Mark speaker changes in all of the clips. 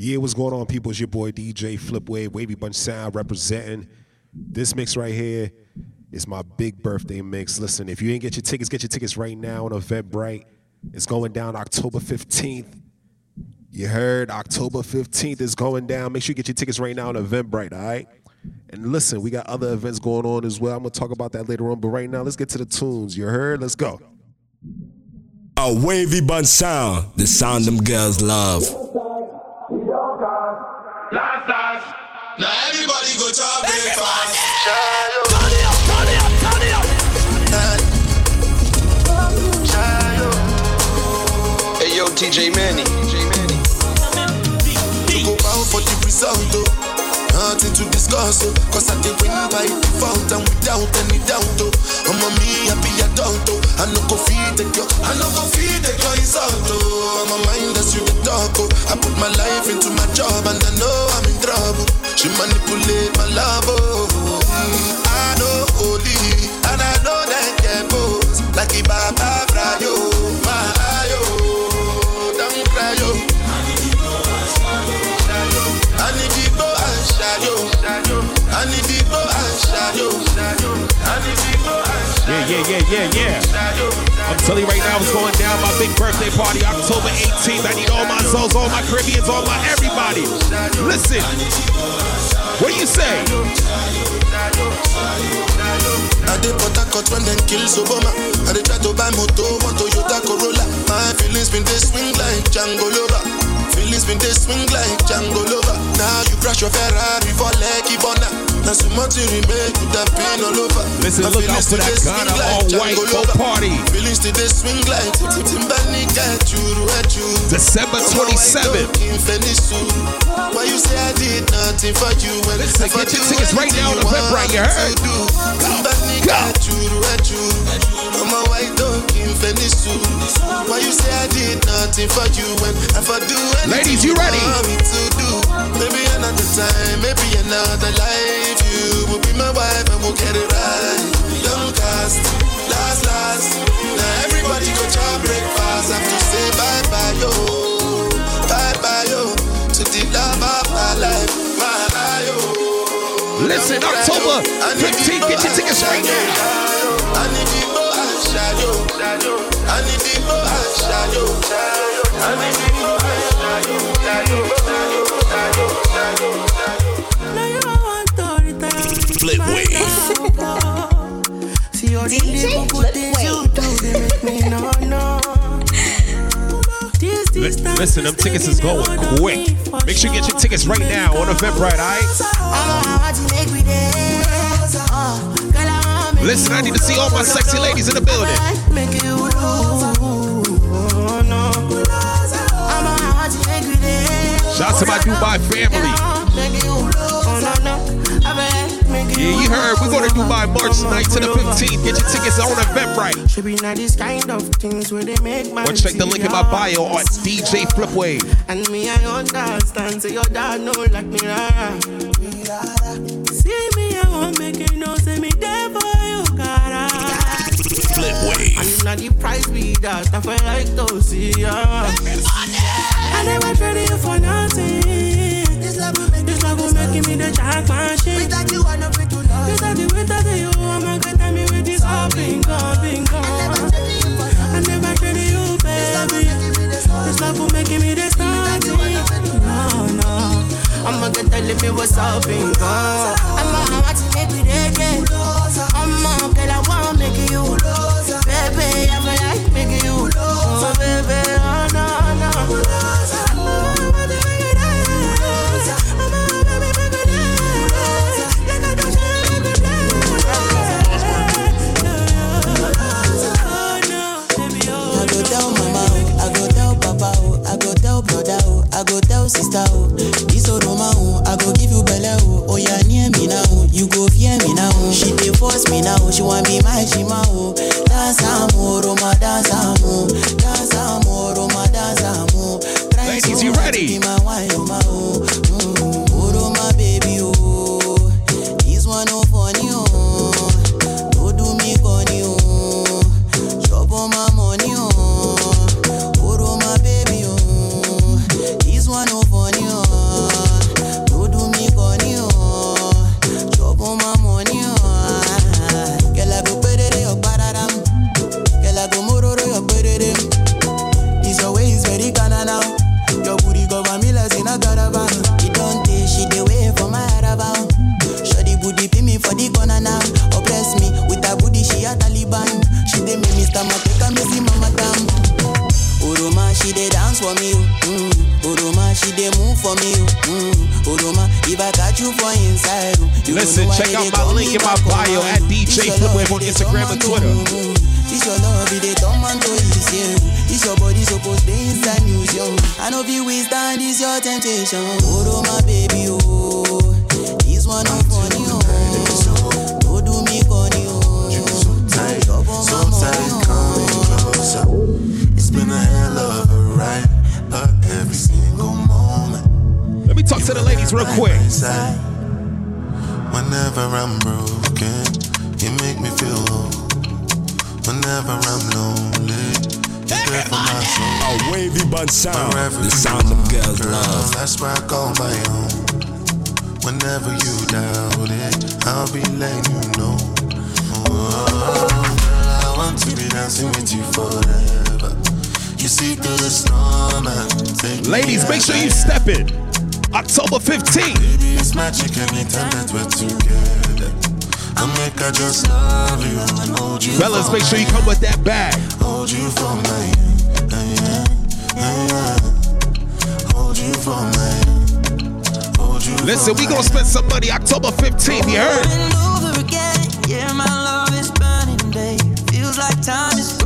Speaker 1: Yeah, what's going on, people? It's your boy DJ Flipwave, Wavy Bunch Sound representing. This mix right here is my big birthday mix. Listen, if you ain't get your tickets, get your tickets right now on Eventbrite. It's going down October 15th. You heard October 15th is going down. Make sure you get your tickets right now on Eventbrite, all right? And listen, we got other events going on as well. I'm gonna talk about that later on, but right now, let's get to the tunes. You heard? Let's go.
Speaker 2: A wavy bun sound, the sound them girls love.
Speaker 3: Result, oh. Nothing to discuss, oh. Cause I did win by default and without any doubt, oh. I'm a me happy adult, oh. I no go feed the girl, I no go feed the girl insult, oh. I'm a mind that's you the talk, oh. I put my life into my job and I know I'm in trouble. She manipulate my love, oh.
Speaker 1: Yeah, yeah, yeah, yeah. I'm telling you right now, it's going down. My big birthday party, October 18th. I need all my souls, all my Caribbeans, all my everybody. Listen, what do you say?
Speaker 3: I did Port Harcourt when them kill Obama. I did try to buy moto, one Toyota Corolla. My feelings been they swing like Django Lover. Feelings been they swing like Django Lover. Now you crash your Ferrari for Lucky Bonner. Now so much you remain with that pain all over.
Speaker 1: Listen, look out for that Ghana all white go party.
Speaker 3: Feelings they swing like Timbani get you, at you.
Speaker 1: December 27th.
Speaker 3: Why you say I did nothing for you when
Speaker 1: Listen, get your tickets right now on
Speaker 3: you
Speaker 1: Eventbrite, you heard?
Speaker 3: to
Speaker 1: Go.
Speaker 3: got you, at you. I'm a white dog in Venice Why you say I did nothing for you when if I do anything
Speaker 1: Ladies, you ready?
Speaker 3: want me to do? Maybe another time, maybe another life. You be my wife and we'll get it right. Young cast, last, last. Now everybody go to breakfast. Have to say bye bye, yo. Bye bye, yo. To the love of my life, my yo.
Speaker 1: Listen, October 15th, get your tickets right now.
Speaker 3: I need the go and shadow. I need the go and shadow. I need the go and
Speaker 4: no no. This
Speaker 1: Li-
Speaker 4: distance
Speaker 1: Listen, them tickets is going quick. Make sure you get your tickets right now on Eventbrite, all right?
Speaker 4: I'm a to make me dance. Girl, I wanna make
Speaker 1: Listen, I need to see all my sexy ladies in the building.
Speaker 4: Make you lose. Oh, no. I'm a to make me dance.
Speaker 1: Shout out to my Dubai family. Yeah, you heard. We're going to Dubai March 9th to the 15th. Get your tickets on Eventbrite.
Speaker 4: Should be not this kind of things where they make my
Speaker 1: Or check the link in my bio on DJ Flipwave.
Speaker 4: And me, I understand. Say your dad know like me, rara. See me, I won't make it no. Say me there for you, cara.
Speaker 2: Flip wave.
Speaker 4: And not the price be that. I feel like to see ya. I never traded you for nothing. This love will make this love will make me the jack machine. Without you, I know to you, me with this all bingo, bingo. I never traded you, baby. This love will make me the starting. No, no. I'ma get telling me what's up, bingo. I'ma watch you make me reggae. I'ma girl, I wanna make you. Baby, I feel like making you. Oh, baby, oh, no, no.
Speaker 5: sister, oh. This oh. I go give you belly, oh. Oh, yeah, near me now, oh. You go fear me now, oh. She dey force me now,
Speaker 1: oh.
Speaker 5: She
Speaker 1: want
Speaker 5: be
Speaker 1: my
Speaker 5: shima, oh. Dance, oh, dance, Dance, oh, dance, Ladies, you ready? Oroma, baby, oh, this one no funny, oh. Don't do me corny, oh.
Speaker 3: tight,
Speaker 5: Chop on
Speaker 3: so
Speaker 5: my
Speaker 3: tight,
Speaker 5: money,
Speaker 3: coming closer. It's been a hell of a ride, but every single moment.
Speaker 1: Let me talk to the ladies real quick.
Speaker 3: Whenever I'm broken, you make me feel whole. Whenever I'm lonely, you're for my soul.
Speaker 2: A wavy bun sound. The sound them
Speaker 3: are,
Speaker 2: girls
Speaker 3: girl,
Speaker 2: love.
Speaker 3: That's where I call my own. Whenever you doubt it, I'll be letting you know. Oh, girl, I want to be dancing with you forever. You see through the storm and take me
Speaker 1: Ladies, make sure you step in. October 15th.
Speaker 3: Baby, it's magic anytime that we're together. I make I just love you and hold you.
Speaker 1: Fellas, make sure you come with that bag.
Speaker 3: Hold you for my
Speaker 1: Listen, we gonna spend some money October 15th, you heard?
Speaker 6: over again. Yeah, my love is burning, babe. Feels like time is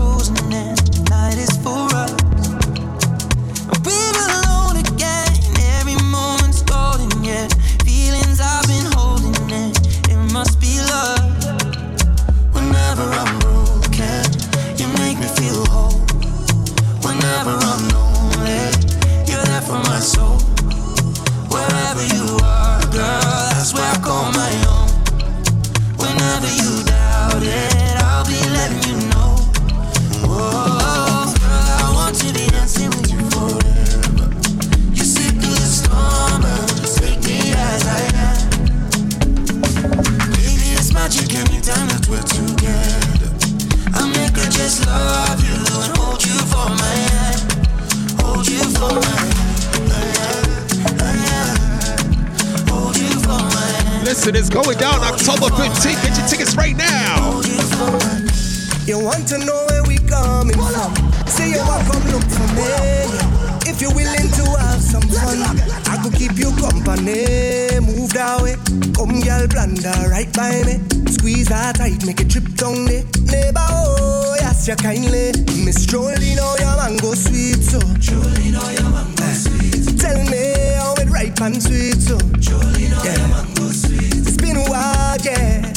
Speaker 3: make it
Speaker 7: trip down. Neighbor, oh yes, you kindly. Miss Jolie, know oh, your mango sweet oh. so. Jolie, know oh, your mango eh. sweet. Tell me how it ripe and sweet so. Jolie, know your mango sweet. It's been a while, yeah.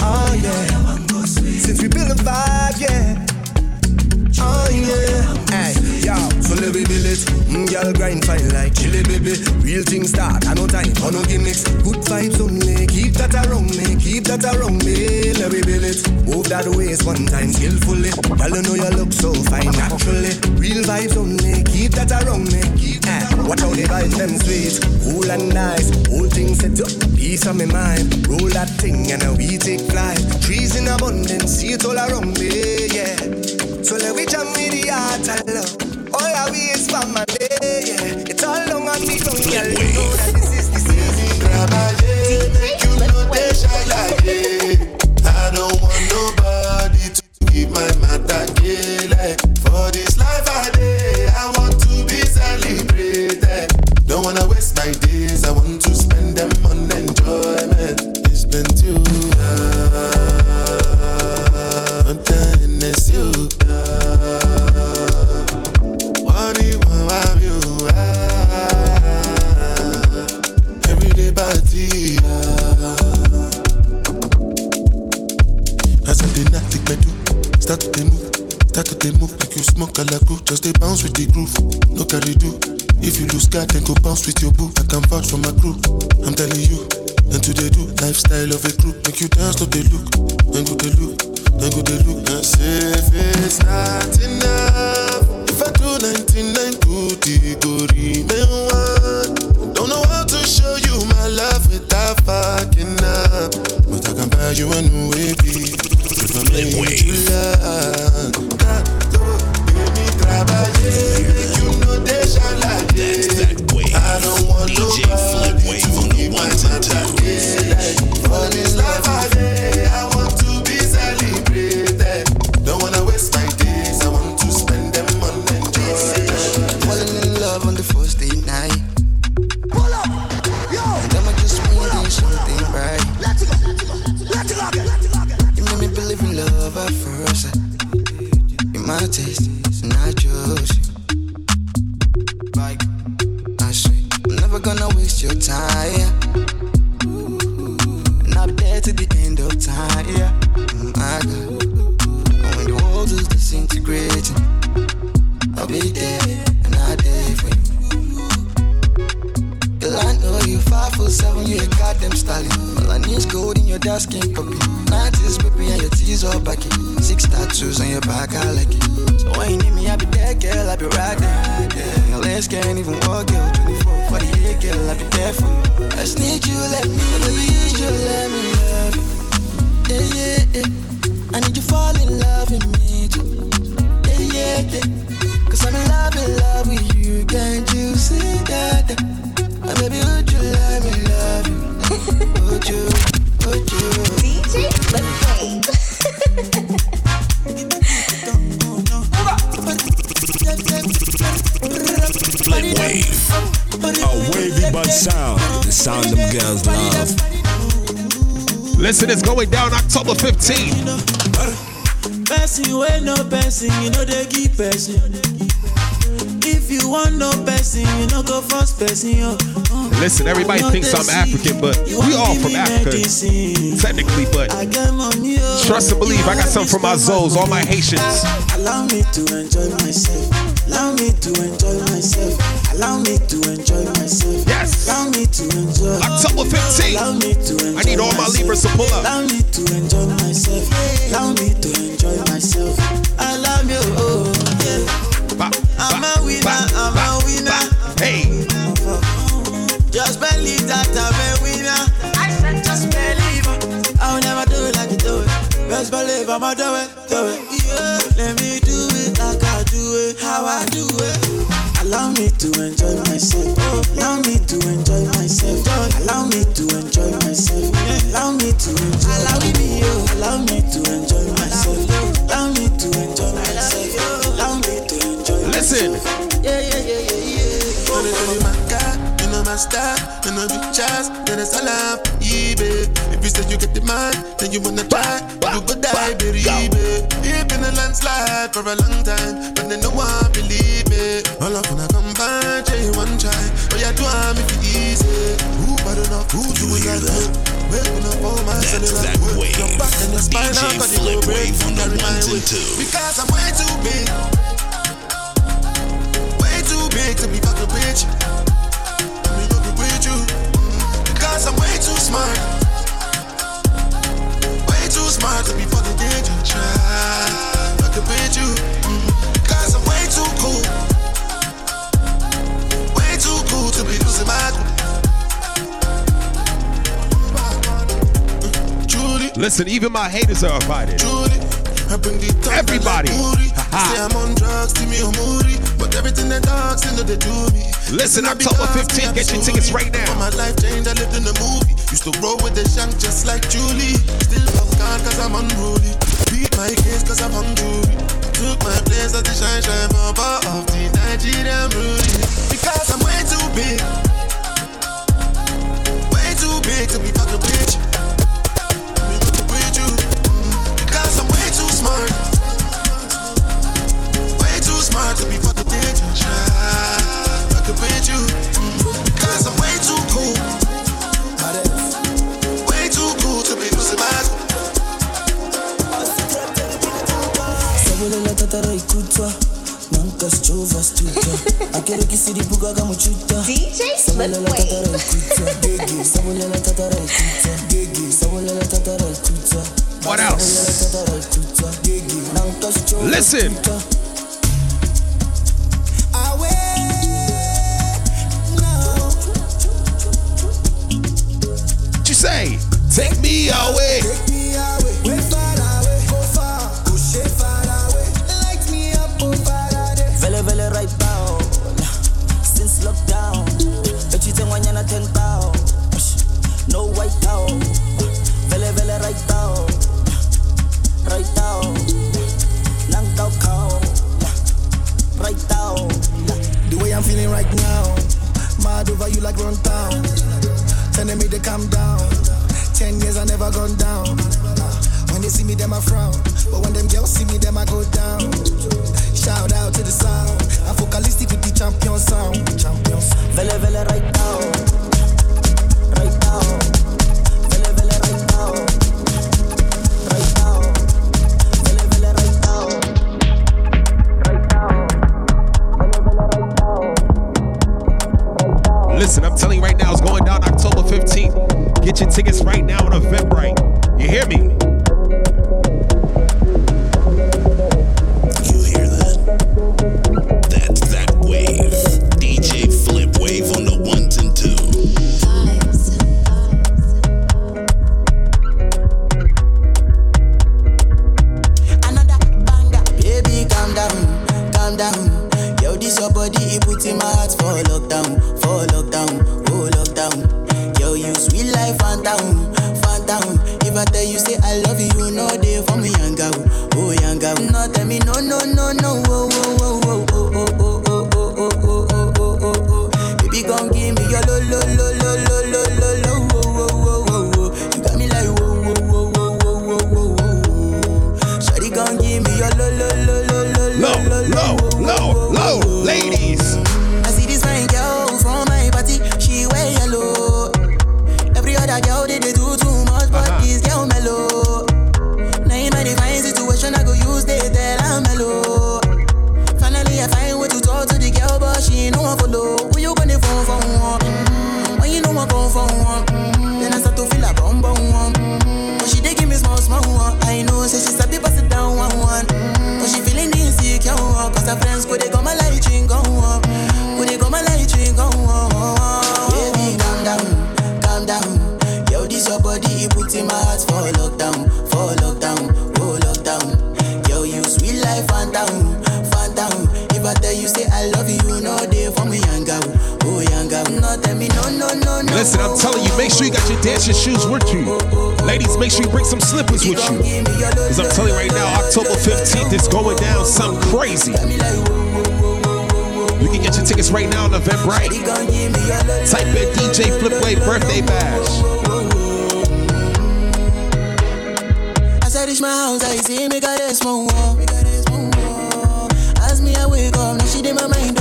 Speaker 7: Ah, oh yeah. Since we built a vibe, yeah. Ah, oh yeah. Hey, eh. Yo, so let me build it. Mm, girl grind fine like chili baby. Real things start, I no time for no gimmicks. Good vibes only, keep that around me, keep that around me. Let me build it. Move that waist one time skillfully. Girl, you know you look so fine naturally. Real vibes only, keep that around me. Keep that around Watch how the vibes them sweet, cool and nice. Whole thing set up, peace on my mind. Roll that thing and we take flight. Trees in abundance, see it all around me, yeah. So let we jam with the heart and love. All our way is family, yeah. It's all long and me long, girl. You know that this is the season.
Speaker 3: Grab a yeah, make you know they shine like yeah. I don't want nobody to keep my matter killing. Bounce with the groove, no carry do. If you lose God, then go bounce with your boo. I can vouch for my crew. I'm telling you, and to they do lifestyle of a crew. Make you dance, no they look, then go they look, then go they look. And say if it's not enough, if I do 99 good, go remain one. Don't know how to show you my love without fucking up, but I can buy you a new. If I love, don't want nobody to keep my matter For this life
Speaker 6: I
Speaker 2: wavy bun sound. The sound them girls love.
Speaker 7: Listen, it's going down October 15th.
Speaker 1: Person wey no person, you know they give person. If you want no person, you know go first person. Yo.
Speaker 7: Listen, everybody thinks I'm African, but we all from Africa. Technically, but
Speaker 1: I get money, oh.
Speaker 7: trust and believe, I got something from my Zoes, all my Haitians.
Speaker 1: Allow me to enjoy myself. Allow me to enjoy myself. Allow me to enjoy myself.
Speaker 7: Yes.
Speaker 1: Allow me to enjoy.
Speaker 7: October 15th.
Speaker 1: Allow me to enjoy
Speaker 7: I need all my. Libras to pull up.
Speaker 1: Allow me to enjoy myself. Allow me to enjoy myself. I love you. Oh, oh, yeah.
Speaker 7: Ba,
Speaker 1: I'm a winner, I'm a I'ma do it, do it. Yeah. Let me do it like I do it, how I do it. Allow me to enjoy myself. Allow me to enjoy myself. Allow me to enjoy myself. Allow me to enjoy. Allow me, oh. Allow me to enjoy myself. Allow me to enjoy myself. Allow me to enjoy. Myself.
Speaker 7: Listen.
Speaker 1: Yeah, yeah, yeah, yeah, yeah.
Speaker 3: Money, money, my God, you know my style, you know big chance, then it's all up, eBay. If you you get the man, then you wanna try, but you go die, baby, eBay. It been a landslide for a long time, but then no one believe me. All up when I come back, you one try, but you do I'm if it easy. Who bad enough, who do it like that? Waking up all my cellular,
Speaker 2: that
Speaker 3: work
Speaker 2: wave.
Speaker 3: your back and your spine, got the
Speaker 2: Flip
Speaker 3: break,
Speaker 2: the
Speaker 3: carry my
Speaker 2: ones and twos.
Speaker 3: Because I'm way too big. Way too big to be fucking with you. Me fucking with you. Because I'm way too smart. Smart to be fucking with you. Try fucking with you. Mm. Because I'm way too cool. Way too cool to be losing my cool.
Speaker 7: Listen, even my haters are invited.
Speaker 3: Judy. I bring the top
Speaker 7: Everybody.
Speaker 3: Like booty.
Speaker 7: Ha-ha.
Speaker 3: Say I'm on drugs, see me a moody. But everything the dogs, they know do me.
Speaker 7: Listen, October
Speaker 3: because
Speaker 7: 15th, get your tickets right now.
Speaker 3: My life changed, I lived in a movie. Used to roll with the shank just like Julie. Still God cause I'm unruly. Beat my case cause I'm hungry. Took my place as the shine shine papa of the Nigerian Rudy. Because I'm way too big. Way too big to be fucking with you. Because I'm way too smart. Way too smart to be fucking with. Fucking with you.
Speaker 6: Tatara ikutwa nanka sichova stuta akere kisiripuka kamuchuta
Speaker 8: DJ
Speaker 6: tatara ikutwa. Gege. Sabolela tatara ikutwa. Gege. Sabolela tatara ikutwa.
Speaker 7: What else?
Speaker 6: tatara ikutwa. Gege. Nanka sichova
Speaker 7: Listen.
Speaker 6: stuta.
Speaker 7: What you say? Take me away.
Speaker 1: Your shoes with you. Ladies, make sure you bring some slippers with you. Because I'm telling you right now, October 15th is going down something crazy. You can get your tickets right now on Eventbrite. Type in DJ Flipwave Birthday Bash.
Speaker 5: My house, I see me got a small wall. As me, I wake up, now she did my mind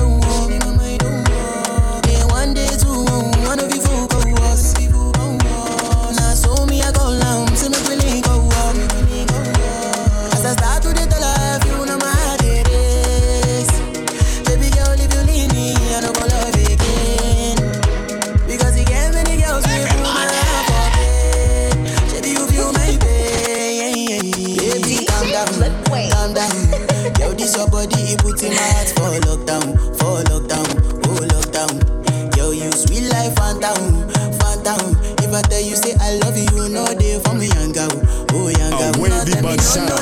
Speaker 5: put in my heart for lockdown, for lockdown, oh lockdown. Yo, you sweet life, phantom, phantom. If I tell you say I love you, you know they for me, young girl, oh young girl.
Speaker 2: Wavy
Speaker 5: tell me
Speaker 2: but sound. The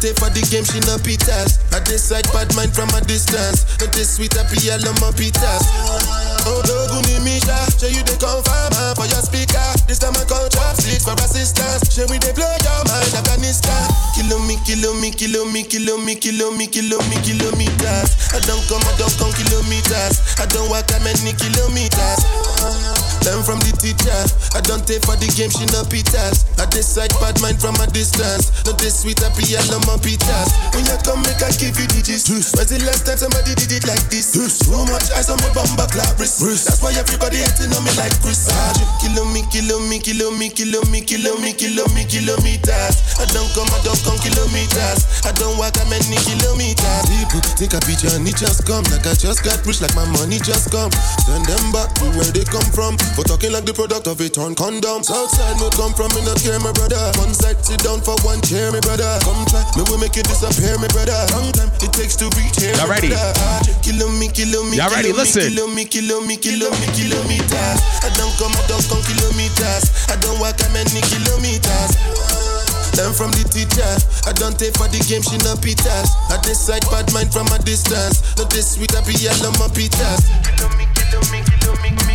Speaker 3: Take for the game, she no pitas. I decide bad mind from a distance. Not this sweet happy, I love my pitas. Oh, oh Doguni Misha, show you the confirm for your speaker. This time I call chopsticks for assistance. Show me they blow your mind, Afghanistan. Kilo me, kilo me, kilo me, kilo me, kilo me, kilo me, kilometers. I don't come, I don't come kilometers. I don't walk that many kilometers. Learn from the teacher. I don't take for the game, she no pitas. I decide bad mind from a distance. Not this sweet I love my pitas. When you come, make I give you digits. When's the last time somebody did it like this? Too much ice on my bumper clap wrist. That's why everybody hating on me like Chris. Ah, Kilo me, kilo me, kilo me, kilo me, kilo me, kilo me, kilometers. I don't come, I don't come kilometers. I don't walk that many kilometers. People think I you and it just come. Like I just got rich, like my money just come. Send them back to where they come from. For talking like the product of a torn condom. Southside me come from, me not care, my brother. One side sit down for one chair, my brother. Come try, me will make you disappear, my brother. Long time it takes to reach here.
Speaker 1: Y'all ready?
Speaker 3: Kilo me, kilo me,
Speaker 1: Y'all ready?
Speaker 3: me,
Speaker 1: Listen.
Speaker 3: Kilo me, kilo me, kilo me, kilometers. I don't come, I don't come kilometers. I don't walk that many kilometers. Learn from the teacher. I don't take for the game, she no pitas. I decide bad mind from a distance. Not this sweet happy, I love my pitas. Kilo me, kilo me, kilo me, me, me,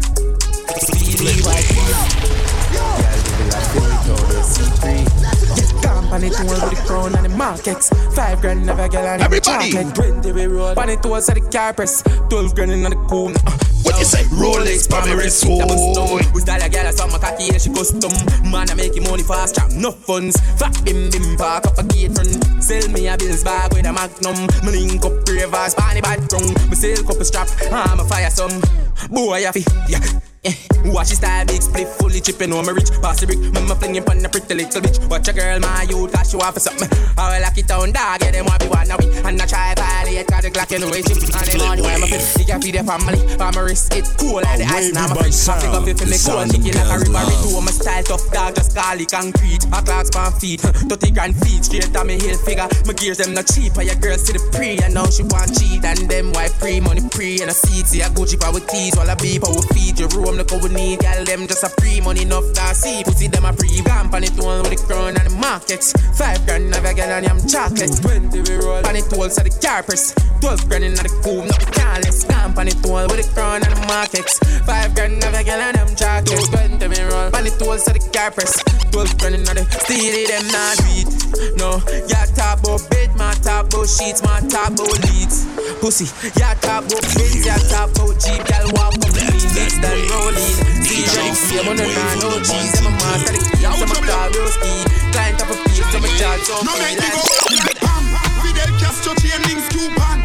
Speaker 9: crown and the markets. Five grand never get on
Speaker 1: Everybody.
Speaker 9: chocolate. Twenty we roll. On it all so the car press. Twelve grand in the cool.
Speaker 1: Uh, what you say? Rolex, pa me wrist,
Speaker 9: Double
Speaker 1: boy.
Speaker 9: stone. We style a girl, some cocky and she custom. Man, I make him money fast, chop no funds. Fat bim bim park up a gate front. Sell me a bills bag with a magnum. Me link up ravers, panny bad tongue. Me sell couple strap, I'm a fire some. Boy, I fi, yeah. Yeah. Watch his style, big split, fully chipping on my rich. The brick, me me fling him on a pretty little bitch. Watch a girl, my youth, cause she want for something. I will lock it down, dog, yeah, them want be one of we. And I try violate, cause the Glock in the way chip. And the money where a fit, he can feed the family. For my wrist, it cool like the ice, and I'm a freak. I pick up it for me, cool, chicken like a river. It do my style tough, dog, just call it concrete. My clocks pan feet, 30 grand feet, straight on me heel figure. My gears, them not cheap, and your girl see the pre. And now she want cheat, and them white pre, money pre. And a seat, see a Gucci power with tees, while I beep, I will feed your room, look what we need. Girl, them just a free money enough to see. Pussy them a free camp on it all markets. Five grand of a and yam chocolate. Twenty we roll on it all so the car press. Twelve grand in the cool, no careless. Camp on it all with the crown and the markets. Five grand of a and yam chocolate. Twenty we roll on it all so the car press. Twelve grand in the steely them not beat. No, ya about bed, my about sheets, my about leads. Pussy, ya about Benz, ya talk about Jeep, girl walk up the mix that rolling. DJ Flip Wave on the one I'm a master the keys, I'm a car ski. Client up a piece, I'm a charge,
Speaker 10: No make me go Pam. Fidel Castro chain links Cuban.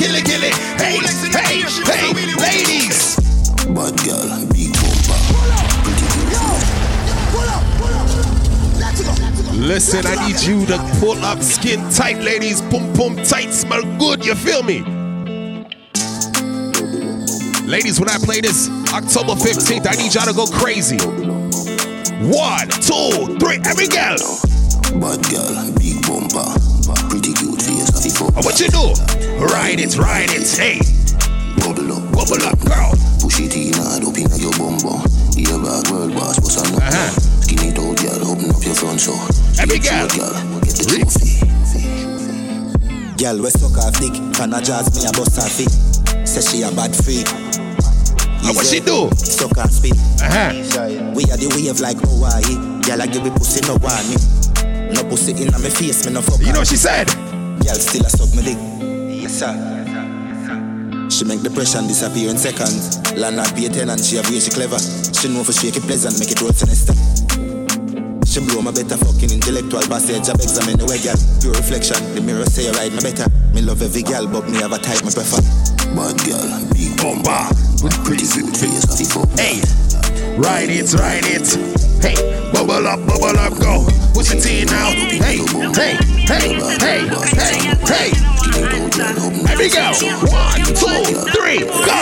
Speaker 1: Kill it, kill it." Hey,
Speaker 10: Two legs in her
Speaker 1: hey,
Speaker 10: ear, she bust a
Speaker 1: hey,
Speaker 10: willy willy.
Speaker 1: ladies.
Speaker 3: Bad girl, big bumper. Pretty
Speaker 1: Listen, I need you to pull up skin tight, ladies. Pum pum tight, smell good. You feel me? Ladies, when I play this October 15th, I need y'all to go crazy. One, two, three, every girl.
Speaker 3: Bad girl, big bumper. Pretty cute face, happy fuck.
Speaker 1: What you do? Ride it, ride it. Hey,
Speaker 3: Bubble up,
Speaker 1: wobble up, girl.
Speaker 3: push it in hard up inna your bumbo. Ear back, world boss, what's a no?
Speaker 1: Uh-huh.
Speaker 3: Skin it out, girl, open up your front so.
Speaker 1: Every
Speaker 3: Get
Speaker 1: girl.
Speaker 3: through it, girl, get the trophy.
Speaker 11: Girl, we suck her thick, can I jazz me a bust her feet? Say she a bad freak.
Speaker 1: And what she do?
Speaker 11: Suck her spit.
Speaker 1: Uh-huh.
Speaker 11: We are the wave like Hawaii. Girl, I give me pussy, no want me. No pussy in my face, me no fuck
Speaker 1: You know what she said?
Speaker 11: Girl, still a suck me dick. Yes, sir. She make depression disappear in seconds. Land her pay ten and she way she clever. She know for shake it pleasant, make it roll sinister. She blow my better fucking intellectual passage. I examine the way, girl. Pure reflection. The mirror say you ride me better. Me love every girl, but me have a type me prefer.
Speaker 3: Bad girl, big
Speaker 1: Bumper.
Speaker 3: pretty cute face.
Speaker 1: Hey, ride it, ride it. Hey, bubble up, bubble up, go. Push it in now. Hey, hey, hey, hey, hey, hey. Every girl. One, two, three, go.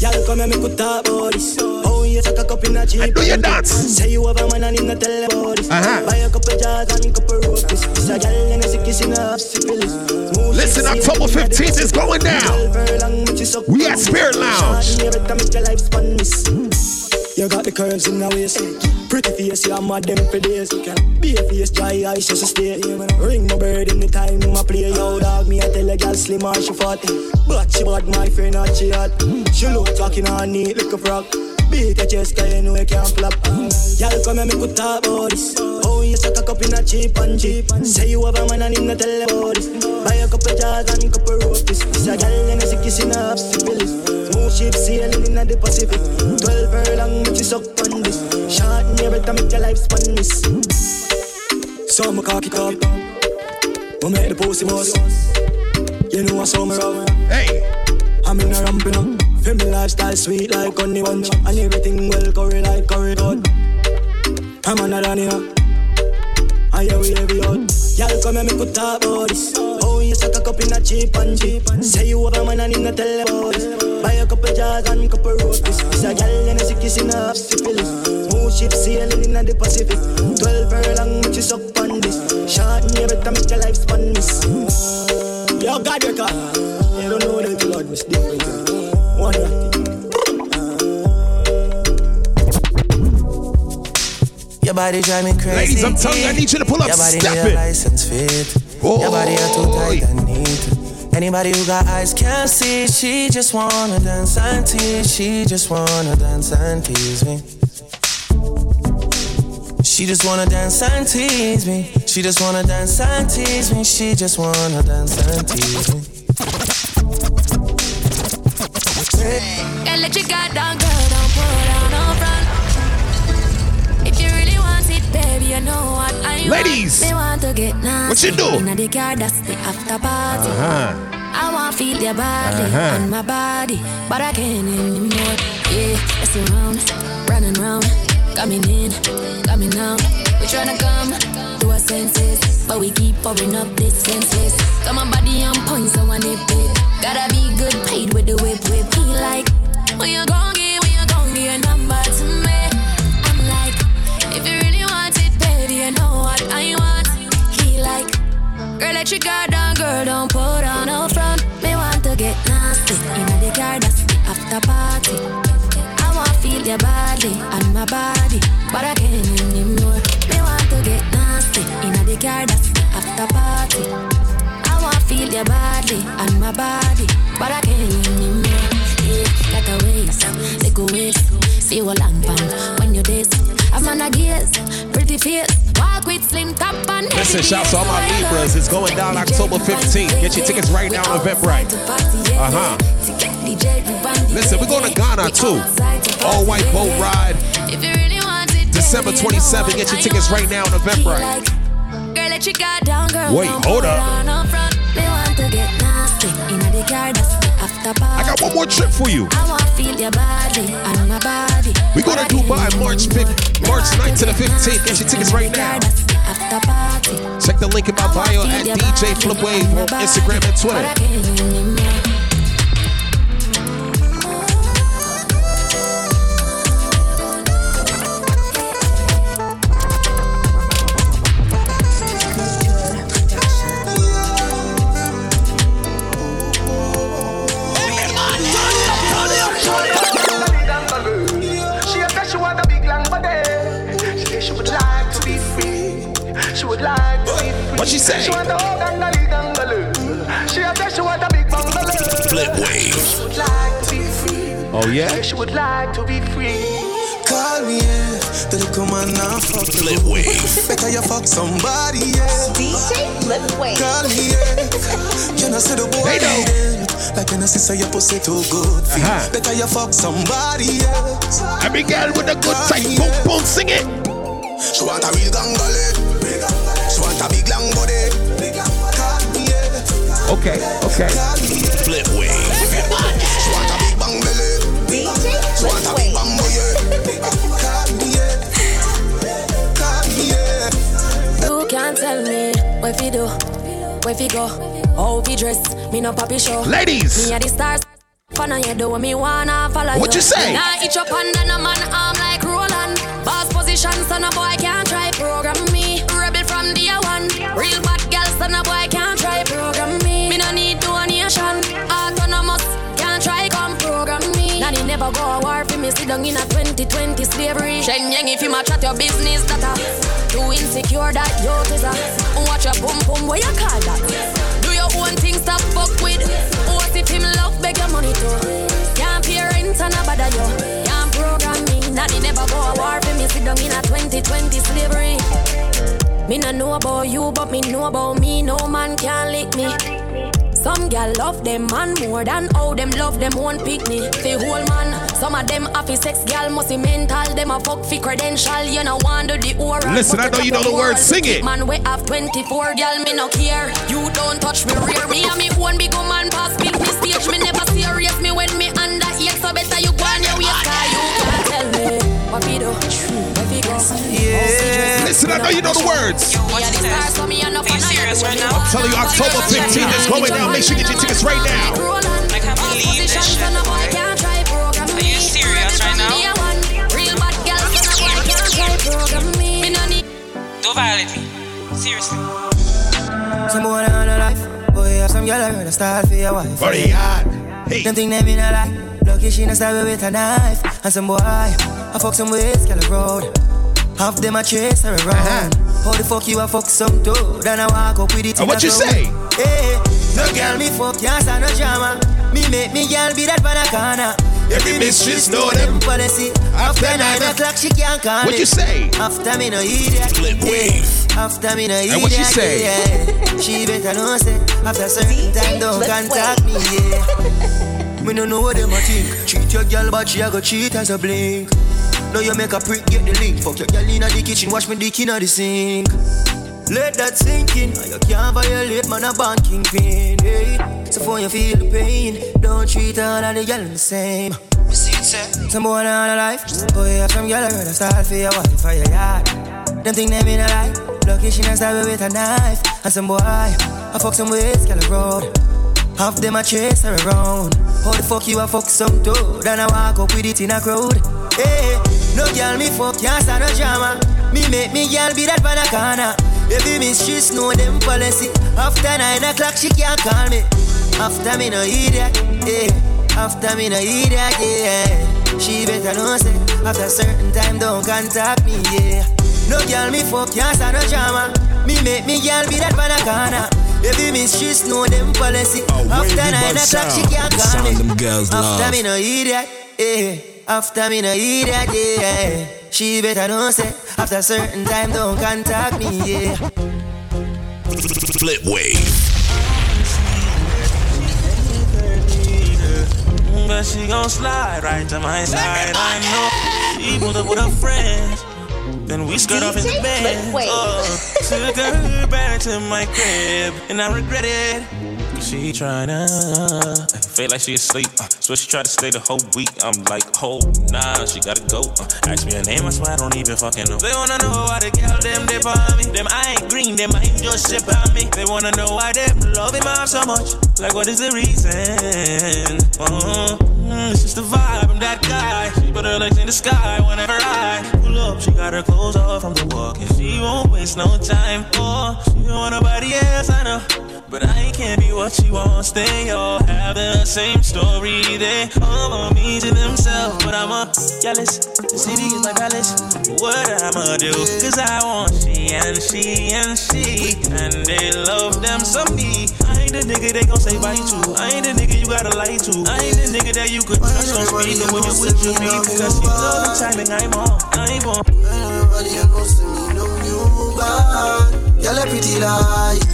Speaker 12: Y'all come and make we. Oh, you take a cup in a cheap.
Speaker 1: Do your dance.
Speaker 12: Say you have a man and tell about this.
Speaker 1: Uh-huh.
Speaker 12: Buy a couple jars and a couple roasties. This a and a sick kissing up syphilis.
Speaker 1: Listen, October 15th is going down.
Speaker 12: Twelve furlong, make you suck
Speaker 1: We at. Spirit Lounge.
Speaker 12: You got the curves in the waist. Pretty face, you mad them for days. Be a face, dry eyes, just a stay. Ring my bird in the time, my play. Yo, dog, me, I tell a girl slim or she fat. But she bad, my friend, not she hot. She look talking on neat like a frog. Beat your chest, cause you know you can't flop. Y'all come and make we talk about this. Oh, you suck a cup in a cheap and cheap. Say you have a man and him not tell about this. Buy a couple jars and couple roasties. This a girl and a sick kissing a syphilis. Smooth ship sailing in the Pacific. Twelve furlong, which is up on this. Short and every time make your life span this. So I'ma cock it up. We make the pussy bust. You know I saw me rough.
Speaker 1: Hey.
Speaker 12: I'm in a ramping up. Feel me lifestyle sweet like honey bunch. And everything well curry like curry good. I'm on a Dania. I hear we heavy out. Y'all come and make we talk about this. Oh, you suck a cup in a cheap and cheap. Say you have a man and him not tell. Buy a couple jars and couple roasties. This a girl and a sick kissing a syphilis. Smooth ship sailing in the Pacific. Twelve furlong, which is up on this. And every time make your life span this. Yo, God, your car. You don't know that the Lord was different.
Speaker 13: Your body drive me crazy.
Speaker 1: Ladies, I'm telling you, I need you to pull up.
Speaker 13: Your body
Speaker 1: Step
Speaker 13: need a license fit. Your body are too tight and neat. Anybody who got eyes can't see. She just wanna dance and tease. She just wanna dance and tease me. She just wanna dance and tease me. She just wanna dance and tease me. She just wanna dance and tease me.
Speaker 14: Girl, let your guard down, girl, you know what I
Speaker 1: Ladies,
Speaker 14: want. Want to
Speaker 1: what you do?
Speaker 14: Inna the car, that's the after party.
Speaker 1: Uh-huh.
Speaker 14: I want feel your body
Speaker 1: Uh-huh.
Speaker 14: on my body, but I can't anymore. Yeah, it's around, running round, coming in, coming out. We tryna come to our senses, but we keep pouring up distances. Got my body on point, so I nip it. Gotta be good paid with the whip whip. He like, when you gon' your body and my body, but I can't anymore. Me want to get nasty in the car, that's after party. I want to feel your body and my body, but I can't anymore. Yeah, like a waste, a waste. See you long pan when you this. I'm on a gaze, pretty face. Walk with slim top and
Speaker 1: Listen, shouts to all my. Libras. It's going down October 15th. Get your tickets right now on Eventbrite. Uh huh. Listen, we're going to Ghana too. All white boat ride.
Speaker 14: If you really want it,
Speaker 1: December 27th. Get your tickets right now on Eventbrite.
Speaker 14: Girl, let your guard down, girl.
Speaker 1: Wait, hold up.
Speaker 14: on no front. Me want to get nasty in the car, that's the after party.
Speaker 1: I got one more trip for you.
Speaker 14: I want to feel your body and my body.
Speaker 1: We go to Dubai March 5th, March 9th to the 15th. Get your tickets right now. Check the link in my bio at DJ Flipwave on Instagram and Twitter.
Speaker 11: Too good. for you.
Speaker 1: Uh-huh.
Speaker 11: Better you fuck somebody, yeah.
Speaker 1: Every girl with a good tight boom boom, sing it.
Speaker 11: She want a real gangale. She want a big long body. Call me, yeah.
Speaker 1: Okay, okay.
Speaker 11: Call me, yeah.
Speaker 2: Flipwave.
Speaker 11: She want a big bang belly. She want a big
Speaker 8: Wave.
Speaker 11: bang boy, yeah. Call me, yeah. Call me, yeah.
Speaker 14: You can't tell me where fi do, where fi go, how fi dress. Me no papi show.
Speaker 1: Ladies.
Speaker 14: Me a the stars. Fun on you do what me wanna follow
Speaker 1: What you say?
Speaker 14: Now itch up under no man arm like Roland. Boss position, son a boy can't try program me. Rebel from day one. Real bad girl, son a boy can't try program me. Me no need donation. Autonomous can't try come program me. Nanny never go a war for me. Sit down in a 2020 slavery. Shen yang if you match at your business that a too insecure that you a watch your boom boom. What you call that? Do your own thing, stop fuck with. Beg your money too? Can't pay rent and a bother you. Can't program me. Nanny never go a war for me. Sit down in a 2020 slavery. I know about you, but me know about me. No man can lick me. Some gal love them man more than how them love them one pick me. Fi whole man, some of them happy sex gal must be mental. Them a fuck fi credential. You know do the oral.
Speaker 1: Listen, I know you know the words. Sing it.
Speaker 14: Man, we have 24 gal, me no care. You don't touch me rear. Me and me one big man pass big me stage. Me never eight. So better you go on your way, you can't tell me what we do. Where we go.
Speaker 1: Yeah. Listen, I know you know the words.
Speaker 14: I'm
Speaker 1: telling you, October 15th is going down. Make sure you get your tickets right now.
Speaker 15: I can't believe this shit. Are you serious right now? Don't violate me. Seriously.
Speaker 13: Some boy on a life. Boy, some girl I heard a style for your wife.
Speaker 1: Body hot. Hey.
Speaker 13: Them think they mean a lie. Lucky she not stab with a knife. And some boy, I fuck some ways, girl road. Half them a chase her around. How the fuck you a fuck some dude? Then I walk up with it.
Speaker 1: Uh, what you say?
Speaker 13: Hey, no girl me fuck can't stand no drama. Me make me girl be that corner.
Speaker 1: Every mistress know them
Speaker 13: policy. After nine o'clock she can't call
Speaker 1: What you say?
Speaker 13: After me no idiot.
Speaker 16: Flipwave.
Speaker 13: After me no idiot.
Speaker 1: And what you say?
Speaker 13: Yeah. She better know say. After certain time don't contact me. Yeah. Me no know what them a think. Treat your girl but she a go cheat as a blink. Now you make a prick, get the link. Fuck your girl inna the kitchen, wash me dick inna the sink. Let that sink in. You can't violate, man, a banking pin. Hey. So for you feel the pain, don't treat all of the girls the same. Some boy on a life, boy have some girl I heard a start for your wife for your yard. Them think they mean a lie. Lucky she not stab with a knife. And some boy, I fuck some ways, girl road. Half them I chase her around. How the fuck you a fuck some dude? And I walk up with it in a crowd. Hey, no girl me fuck can't stand no drama. Me make me girl be that corner. Every mistress know them policy. After nine o'clock she can't call me. After me no idiot, yeah. After me no idiot, yeah. She better know say after certain time don't contact me, yeah. No girl me fuck can't stand no drama. Me make me girl be that for the corner. Every mistress know them policy.
Speaker 1: Oh,
Speaker 13: After
Speaker 1: wavy
Speaker 13: nine
Speaker 1: bud
Speaker 13: o'clock she
Speaker 1: sound.
Speaker 13: can't
Speaker 1: The
Speaker 13: call
Speaker 1: sound
Speaker 13: me.
Speaker 1: them girls
Speaker 13: After
Speaker 1: love.
Speaker 13: me no idiot, yeah. After me no idiot, yeah. She better know say after certain time don't contact me, yeah.
Speaker 16: Flipwave.
Speaker 17: But she gon' slide right to my side. I know she pulled up with her friends. Then we skirt off in the bed. Oh, took her back to my crib, and I regret it. She tryna uh, feel like she asleep. Uh, so she tried to stay the whole week. I'm like, oh nah, she gotta go. Uh, ask me her name, I swear I don't even fucking know. They wanna know why the girl them they on me. Them I ain't green, them I ain't just ship on me. They wanna know why them love him off so much. Like what is the reason? Uh, mm, it's just the vibe. I'm that guy. She put her legs in the sky whenever I pull up. She got her clothes off from the walk and she won't waste no time. Oh, she don't want nobody else, I know. But I can't be what she wants. They all have the same story. They all want me to themselves. But I'm a jealous. The city is my palace. What I'ma do? Cause I want she and she and she. And they love them some me. I ain't the nigga they gon' say bye to. I ain't the nigga you gotta lie to. I ain't the nigga that you could trust on speed. But when you with you be. Because you know the timing I'm on. I'm on.
Speaker 6: Everybody else to me know you bad. Girl, a pretty like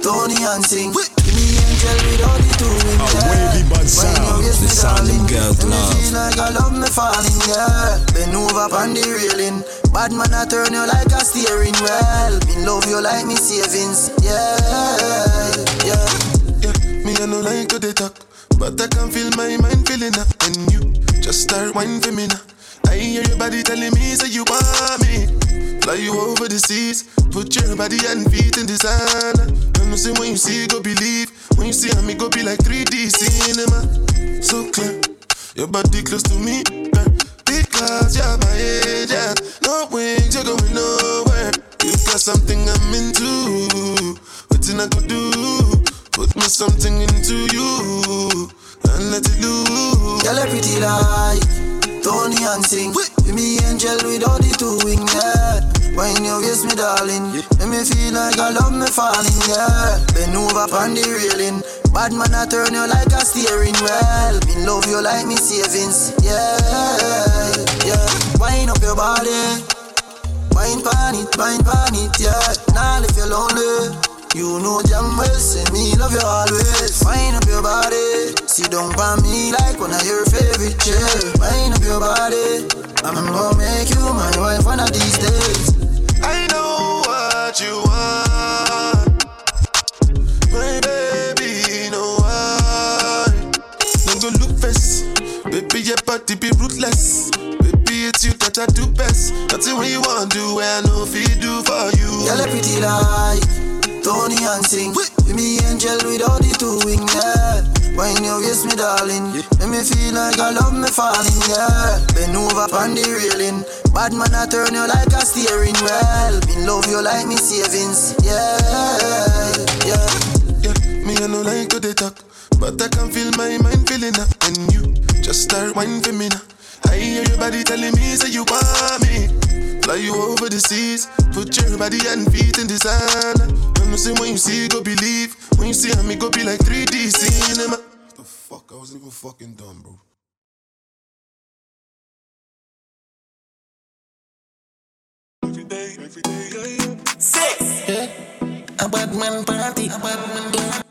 Speaker 6: Tony and sing. Give me angel with all the two wings.
Speaker 1: A wavy bud sound.
Speaker 6: you
Speaker 1: The
Speaker 6: me,
Speaker 1: sound them
Speaker 6: darling,
Speaker 1: girls love.
Speaker 6: feel like I love me falling, yeah. Bend over on the railing. Bad man, I turn you like a steering wheel. Me love you like me savings, yeah, yeah.
Speaker 3: I no like to dey talk, but I can feel my mind feeling uh, up. And you just start whining for me now. I hear your body telling me say you want me. Fly you over the seas, put your body and feet in the sand. Uh. And I say when you see, go believe. When you see me, go be like 3D cinema. So clear, your body close to me. Because you're my age, yeah. No wings, you're going nowhere. You got something I'm into. What I could do? Put me something into you and let it loose.
Speaker 6: Girl, a pretty like Tony and sing. Give me angel with all the two wings, yeah. When you kiss me, darling, make me feel like I love me falling, yeah. Bend over on the railing. Bad man, I turn you like a steering wheel. Me love you like me savings, yeah, yeah. Wind up your body. Wine pan it, wine pan it, yeah. Now if you're lonely. You know damn well, say me love you always. Wind up your body, sit down by me like one of your favorite chairs. Wind up your body, I'm gonna make you my wife one of these days.
Speaker 3: I know what you want, my baby. Know why? Don't go look fast, baby. Your body be ruthless. Baby, it's you that I do best. Nothing what you wanna do, I
Speaker 6: sing. Be me angel without the two wing, yeah. When you kiss me, darling, make me feel like I love me falling, yeah. Bend over on the railing. Bad man, I turn you like a steering wheel. Me love you like me savings, yeah, yeah.
Speaker 3: Yeah, me I no like to dey talk, but I can feel my mind feeling up when you just start whining for me now. I hear your body telling me say you want me. Fly you over the seas, put your body and feet in the sand. When you say when you see, go believe. When you see I me, go be like 3D cinema. What the fuck, I wasn't even fucking dumb, bro.
Speaker 6: Six. Yeah. A bad man party, a bad man